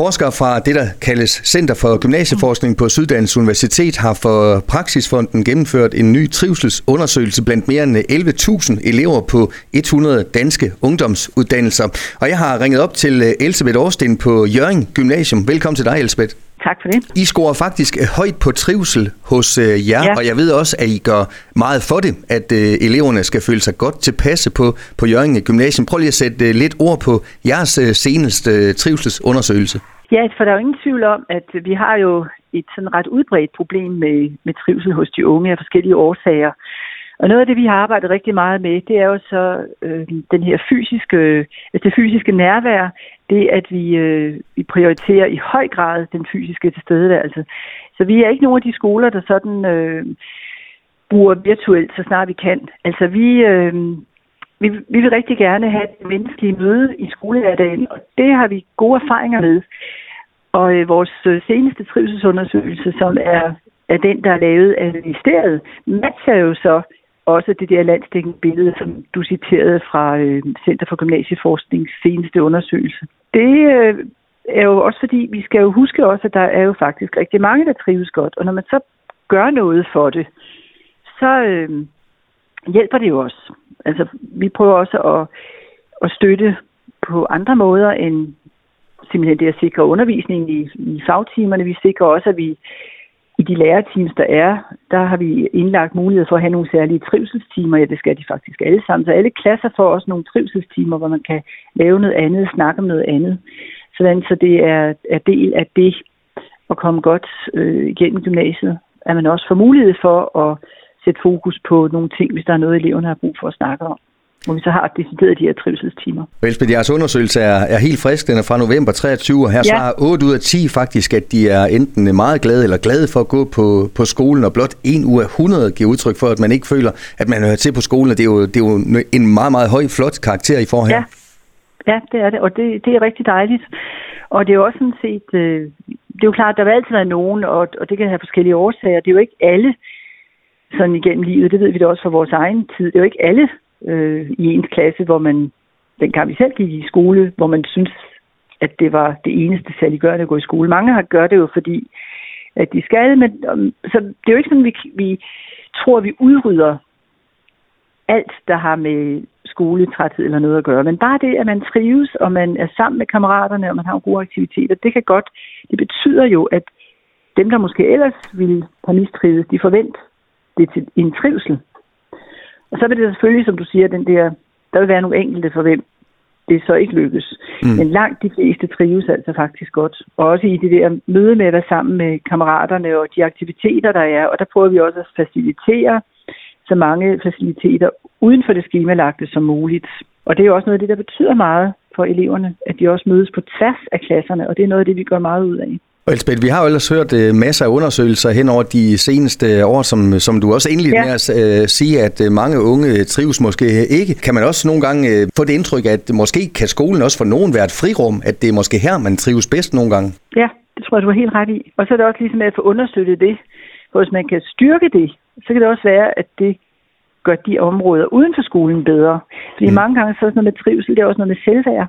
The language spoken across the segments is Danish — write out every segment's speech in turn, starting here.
Forskere fra det, der kaldes Center for Gymnasieforskning på Syddansk Universitet, har for Praksisfonden gennemført en ny trivselsundersøgelse blandt mere end 11.000 elever på 100 danske ungdomsuddannelser. Og jeg har ringet op til øh, Elisabeth Årsten på Jørgen Gymnasium. Velkommen til dig, Elisabeth. Tak for det. I scorer faktisk højt på trivsel hos øh, jer, ja. og jeg ved også, at I gør meget for det, at øh, eleverne skal føle sig godt tilpasse på, på Jørgen Gymnasium. Prøv lige at sætte øh, lidt ord på jeres seneste trivselsundersøgelse. Ja, for der er jo ingen tvivl om, at vi har jo et sådan ret udbredt problem med, med trivsel hos de unge af forskellige årsager. Og noget af det, vi har arbejdet rigtig meget med, det er jo så øh, den her fysiske, altså det fysiske nærvær, det at vi, øh, vi prioriterer i høj grad den fysiske tilstedeværelse. Så vi er ikke nogen af de skoler, der sådan øh, bruger virtuelt, så snart vi kan. Altså vi, øh, vi, vi vil rigtig gerne have et menneskeligt møde i skolehverdagen, og det har vi gode erfaringer med. Og øh, vores øh, seneste trivselsundersøgelse, som er, er den, der er lavet af ministeriet, matcher jo så også det der landstækkende billede, som du citerede fra øh, Center for Gymnasieforsknings seneste undersøgelse. Det øh, er jo også fordi, vi skal jo huske også, at der er jo faktisk rigtig mange, der trives godt. Og når man så gør noget for det, så øh, hjælper det jo også. Altså, vi prøver også at, at støtte på andre måder end simpelthen det at sikre undervisning i, i fagtimerne. Vi sikrer også, at vi i de lærerteams, der er, der har vi indlagt mulighed for at have nogle særlige trivselstimer. Ja, det skal de faktisk alle sammen. Så alle klasser får også nogle trivselstimer, hvor man kan lave noget andet, snakke om noget andet. Sådan, så det er, er del af det at komme godt øh, igennem gymnasiet, at man også får mulighed for at sætte fokus på nogle ting, hvis der er noget, eleverne har brug for at snakke om hvor vi så har decideret de her trivselstimer. Elsbeth, jeres undersøgelse er, er helt frisk. Den er fra november 23, og her ja. svarer 8 ud af 10 faktisk, at de er enten meget glade eller glade for at gå på, på skolen, og blot 1 ud af 100 giver udtryk for, at man ikke føler, at man hører til på skolen. Det er jo, det er jo en meget, meget høj, flot karakter, I får her. Ja, ja det er det, og det, det er rigtig dejligt. Og det er jo også sådan set, øh, det er jo klart, der vil altid være nogen, og, og det kan have forskellige årsager. Det er jo ikke alle sådan igennem livet, det ved vi da også fra vores egen tid. Det er jo ikke alle øh, i ens klasse, hvor man, dengang vi selv gik i skole, hvor man synes, at det var det eneste saliggørende at gå i skole. Mange har gør det jo, fordi at de skal, men um, så det er jo ikke sådan, vi, vi tror, at vi udrydder alt, der har med skoletræthed eller noget at gøre. Men bare det, at man trives, og man er sammen med kammeraterne, og man har gode aktiviteter, det kan godt, det betyder jo, at dem, der måske ellers ville have mistrivet, de forventer det til en trivsel. Og så vil det selvfølgelig, som du siger, den der, der vil være nogle enkelte for hvem det så ikke lykkes. Mm. Men langt de fleste trives altså faktisk godt. Og også i det der møde med at være sammen med kammeraterne og de aktiviteter, der er. Og der prøver vi også at facilitere så mange faciliteter uden for det skemalagte som muligt. Og det er jo også noget af det, der betyder meget for eleverne, at de også mødes på tværs af klasserne, og det er noget af det, vi gør meget ud af. Og Elsbeth, vi har jo ellers hørt uh, masser af undersøgelser hen over de seneste år, som, som du også indledte ja. med at uh, sige, at uh, mange unge trives måske ikke. Kan man også nogle gange uh, få det indtryk, at måske kan skolen også for nogen være et frirum, at det er måske her, man trives bedst nogle gange? Ja, det tror jeg, du har helt ret i. Og så er det også ligesom at få understøttet det. For hvis man kan styrke det, så kan det også være, at det gør de områder uden for skolen bedre. Fordi mm. mange gange så er det noget med trivsel, det er også noget med selvværd,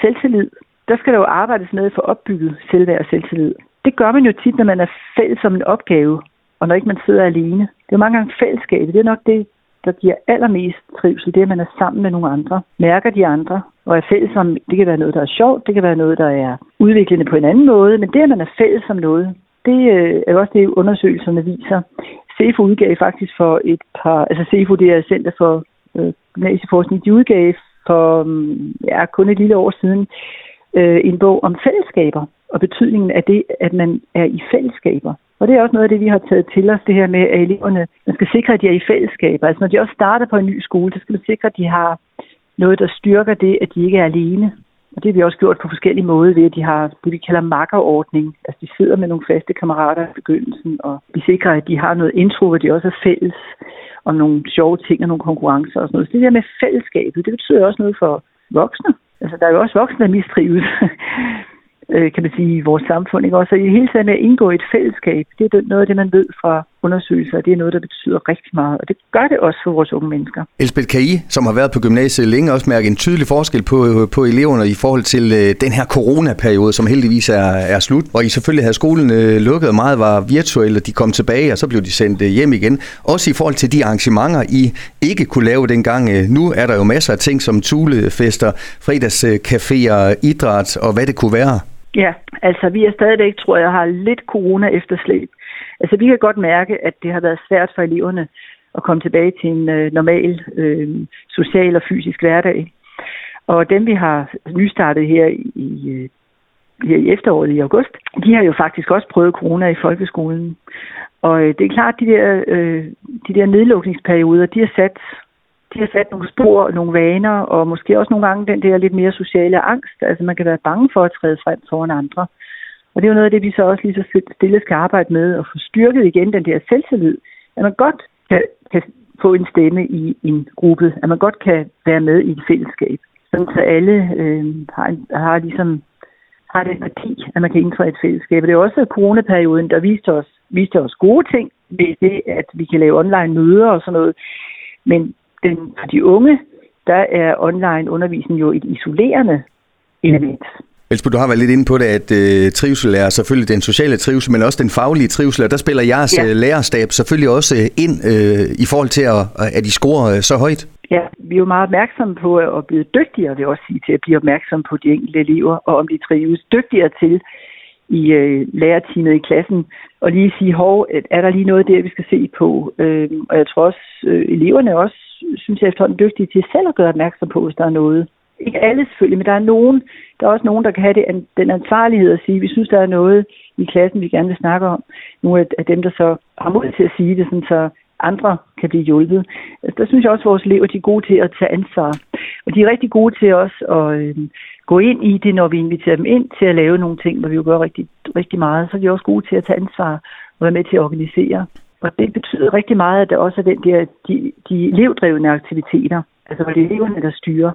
selvtillid der skal der jo arbejdes med at få opbygget selvværd og selvtillid. Det gør man jo tit, når man er fælles om en opgave, og når ikke man sidder alene. Det er jo mange gange fællesskabet. Det er nok det, der giver allermest trivsel, det er, at man er sammen med nogle andre, mærker de andre, og er fælles om, det kan være noget, der er sjovt, det kan være noget, der er udviklende på en anden måde, men det, at man er fælles om noget, det øh, er også det, undersøgelserne viser. CEFO udgav faktisk for et par, altså CEFO, det er Center for øh, Gymnasieforskning, de udgav for mm, ja, kun et lille år siden øh, en bog om fællesskaber og betydningen af det, at man er i fællesskaber. Og det er også noget af det, vi har taget til os, det her med, at eleverne, man skal sikre, at de er i fællesskaber. Altså når de også starter på en ny skole, så skal man sikre, at de har noget, der styrker det, at de ikke er alene. Og det har vi også gjort på forskellige måder ved, at de har det, vi kalder makkerordning. Altså de sidder med nogle faste kammerater i begyndelsen, og vi sikrer, at de har noget intro, hvor de også er fælles og nogle sjove ting og nogle konkurrencer og sådan noget. Så det der med fællesskabet, det betyder også noget for voksne. Altså, der er jo også voksne, der mistrives, øh, kan man sige, i vores samfund. Ikke? Også i hele tiden at indgå i et fællesskab, det er noget af det, man ved fra trivselsundersøgelser, det er noget, der betyder rigtig meget, og det gør det også for vores unge mennesker. Elsbeth, kan I, som har været på gymnasiet længe, også mærke en tydelig forskel på, på eleverne i forhold til øh, den her coronaperiode, som heldigvis er, er slut, hvor I selvfølgelig havde skolen øh, lukket, og meget var virtuelle, de kom tilbage, og så blev de sendt øh, hjem igen. Også i forhold til de arrangementer, I ikke kunne lave dengang. Øh, nu er der jo masser af ting som tulefester, fredagscaféer, idræt og hvad det kunne være. Ja, altså vi er stadigvæk, tror jeg, har lidt corona efterslæb. Altså vi kan godt mærke, at det har været svært for eleverne at komme tilbage til en øh, normal øh, social og fysisk hverdag. Og dem, vi har nystartet her i, øh, her i efteråret i august, de har jo faktisk også prøvet corona i folkeskolen. Og øh, det er klart, at de der, øh, de der nedlukningsperioder, de har sat de har sat nogle spor, nogle vaner, og måske også nogle gange den der lidt mere sociale angst. Altså man kan være bange for at træde frem foran andre. Og det er jo noget af det, vi så også lige så stille skal arbejde med, at få styrket igen den der selvtillid. At man godt kan, kan få en stemme i en gruppe, at man godt kan være med i et fællesskab. Sådan så alle øh, har, en, har ligesom har den værdi, at man kan indtræde et fællesskab. Og det er også coronaperioden, der viste os, viste os gode ting ved det, at vi kan lave online møder og sådan noget. Men den, for de unge, der er online undervisning jo et isolerende element. Elsbeth, du har været lidt inde på det, at øh, trivsel er selvfølgelig den sociale trivsel, men også den faglige trivsel, og der spiller jeres ja. Øh, lærerstab selvfølgelig også øh, ind øh, i forhold til, at, at de scorer øh, så højt. Ja, vi er jo meget opmærksomme på at blive dygtigere, vil jeg også sige, til at blive opmærksom på de enkelte elever, og om de trives dygtigere til i øh, lærerteamet i klassen, og lige sige, hov, er der lige noget der, vi skal se på? Øh, og jeg tror også, øh, eleverne også, synes jeg efterhånden dygtige til selv at gøre opmærksom på, hvis der er noget, ikke alle selvfølgelig, men der er nogen, der er også nogen, der kan have det, den ansvarlighed at sige, vi synes, der er noget i klassen, vi gerne vil snakke om. Nogle af dem, der så har mod til at sige det, sådan så andre kan blive hjulpet. Altså, der synes jeg også, at vores elever de er gode til at tage ansvar. Og de er rigtig gode til også at øh, gå ind i det, når vi inviterer dem ind til at lave nogle ting, hvor vi jo gør rigtig, rigtig meget. Så er de også gode til at tage ansvar og være med til at organisere. Og det betyder rigtig meget, at der også er den der, de, de elevdrevne aktiviteter, altså hvor det er eleverne, der styrer.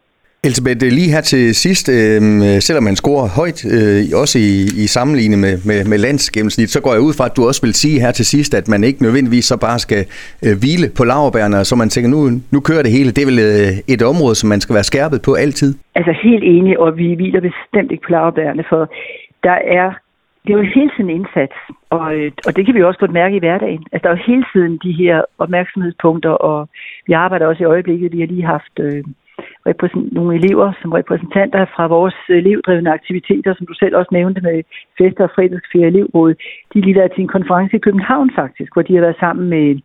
Elisabeth, lige her til sidst, øh, selvom man scorer højt, øh, også i, i sammenligning med, med, med landsgennemsnit, så går jeg ud fra, at du også vil sige her til sidst, at man ikke nødvendigvis så bare skal øh, hvile på laverbærene, så man tænker, nu, nu kører det hele. Det er vel øh, et område, som man skal være skærpet på altid? Altså helt enig, og vi hviler bestemt ikke på laverbærene, for der er det er jo hele tiden indsats, og, øh, og det kan vi også godt mærke i hverdagen. Altså, der er jo hele tiden de her opmærksomhedspunkter, og vi arbejder også i øjeblikket. Vi har lige haft øh, nogle elever som repræsentanter fra vores øh, elevdrevne aktiviteter, som du selv også nævnte med Fester og Fredagsferie Elevråd. De lige været til en konference i København faktisk, hvor de har været sammen med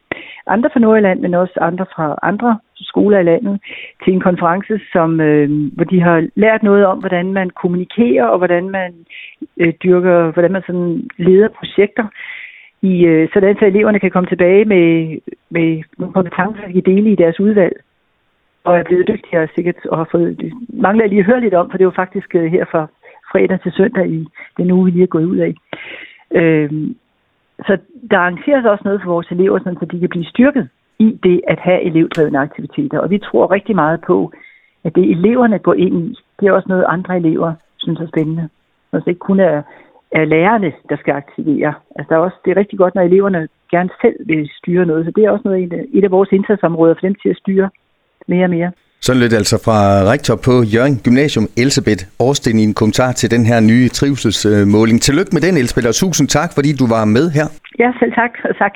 andre fra Nordjylland, men også andre fra andre skoler i landet, til en konference, som, øh, hvor de har lært noget om, hvordan man kommunikerer og hvordan man øh, dyrker, hvordan man sådan leder projekter i, øh, sådan så eleverne kan komme tilbage med, med nogle kompetencer, de kan dele i deres udvalg og er blevet dygtigere sikkert, og har fået, det mangler jeg lige at høre lidt om, for det var faktisk øh, her fra fredag til søndag i den uge, vi lige er gået ud af. Øhm, så der arrangeres også noget for vores elever, sådan, så de kan blive styrket i det at have elevdrevne aktiviteter. Og vi tror rigtig meget på, at det eleverne går ind i, det er også noget, andre elever synes er spændende. Så det ikke kun er, er lærerne, der skal aktivere. Altså, der er også, det er rigtig godt, når eleverne gerne selv vil styre noget. Så det er også noget, et af vores indsatsområder for dem til at styre mere og mere. Sådan lidt altså fra rektor på Jørgen Gymnasium, Elisabeth Årsten, i en kommentar til den her nye trivselsmåling. Tillykke med den, Elisabeth, og tusind tak, fordi du var med her. Ja, selv tak, og tak.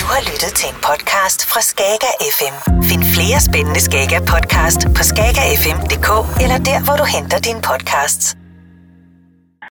Du har lyttet til en podcast fra Skager FM. Find flere spændende Skager podcast på skagerfm.dk eller der, hvor du henter dine podcasts.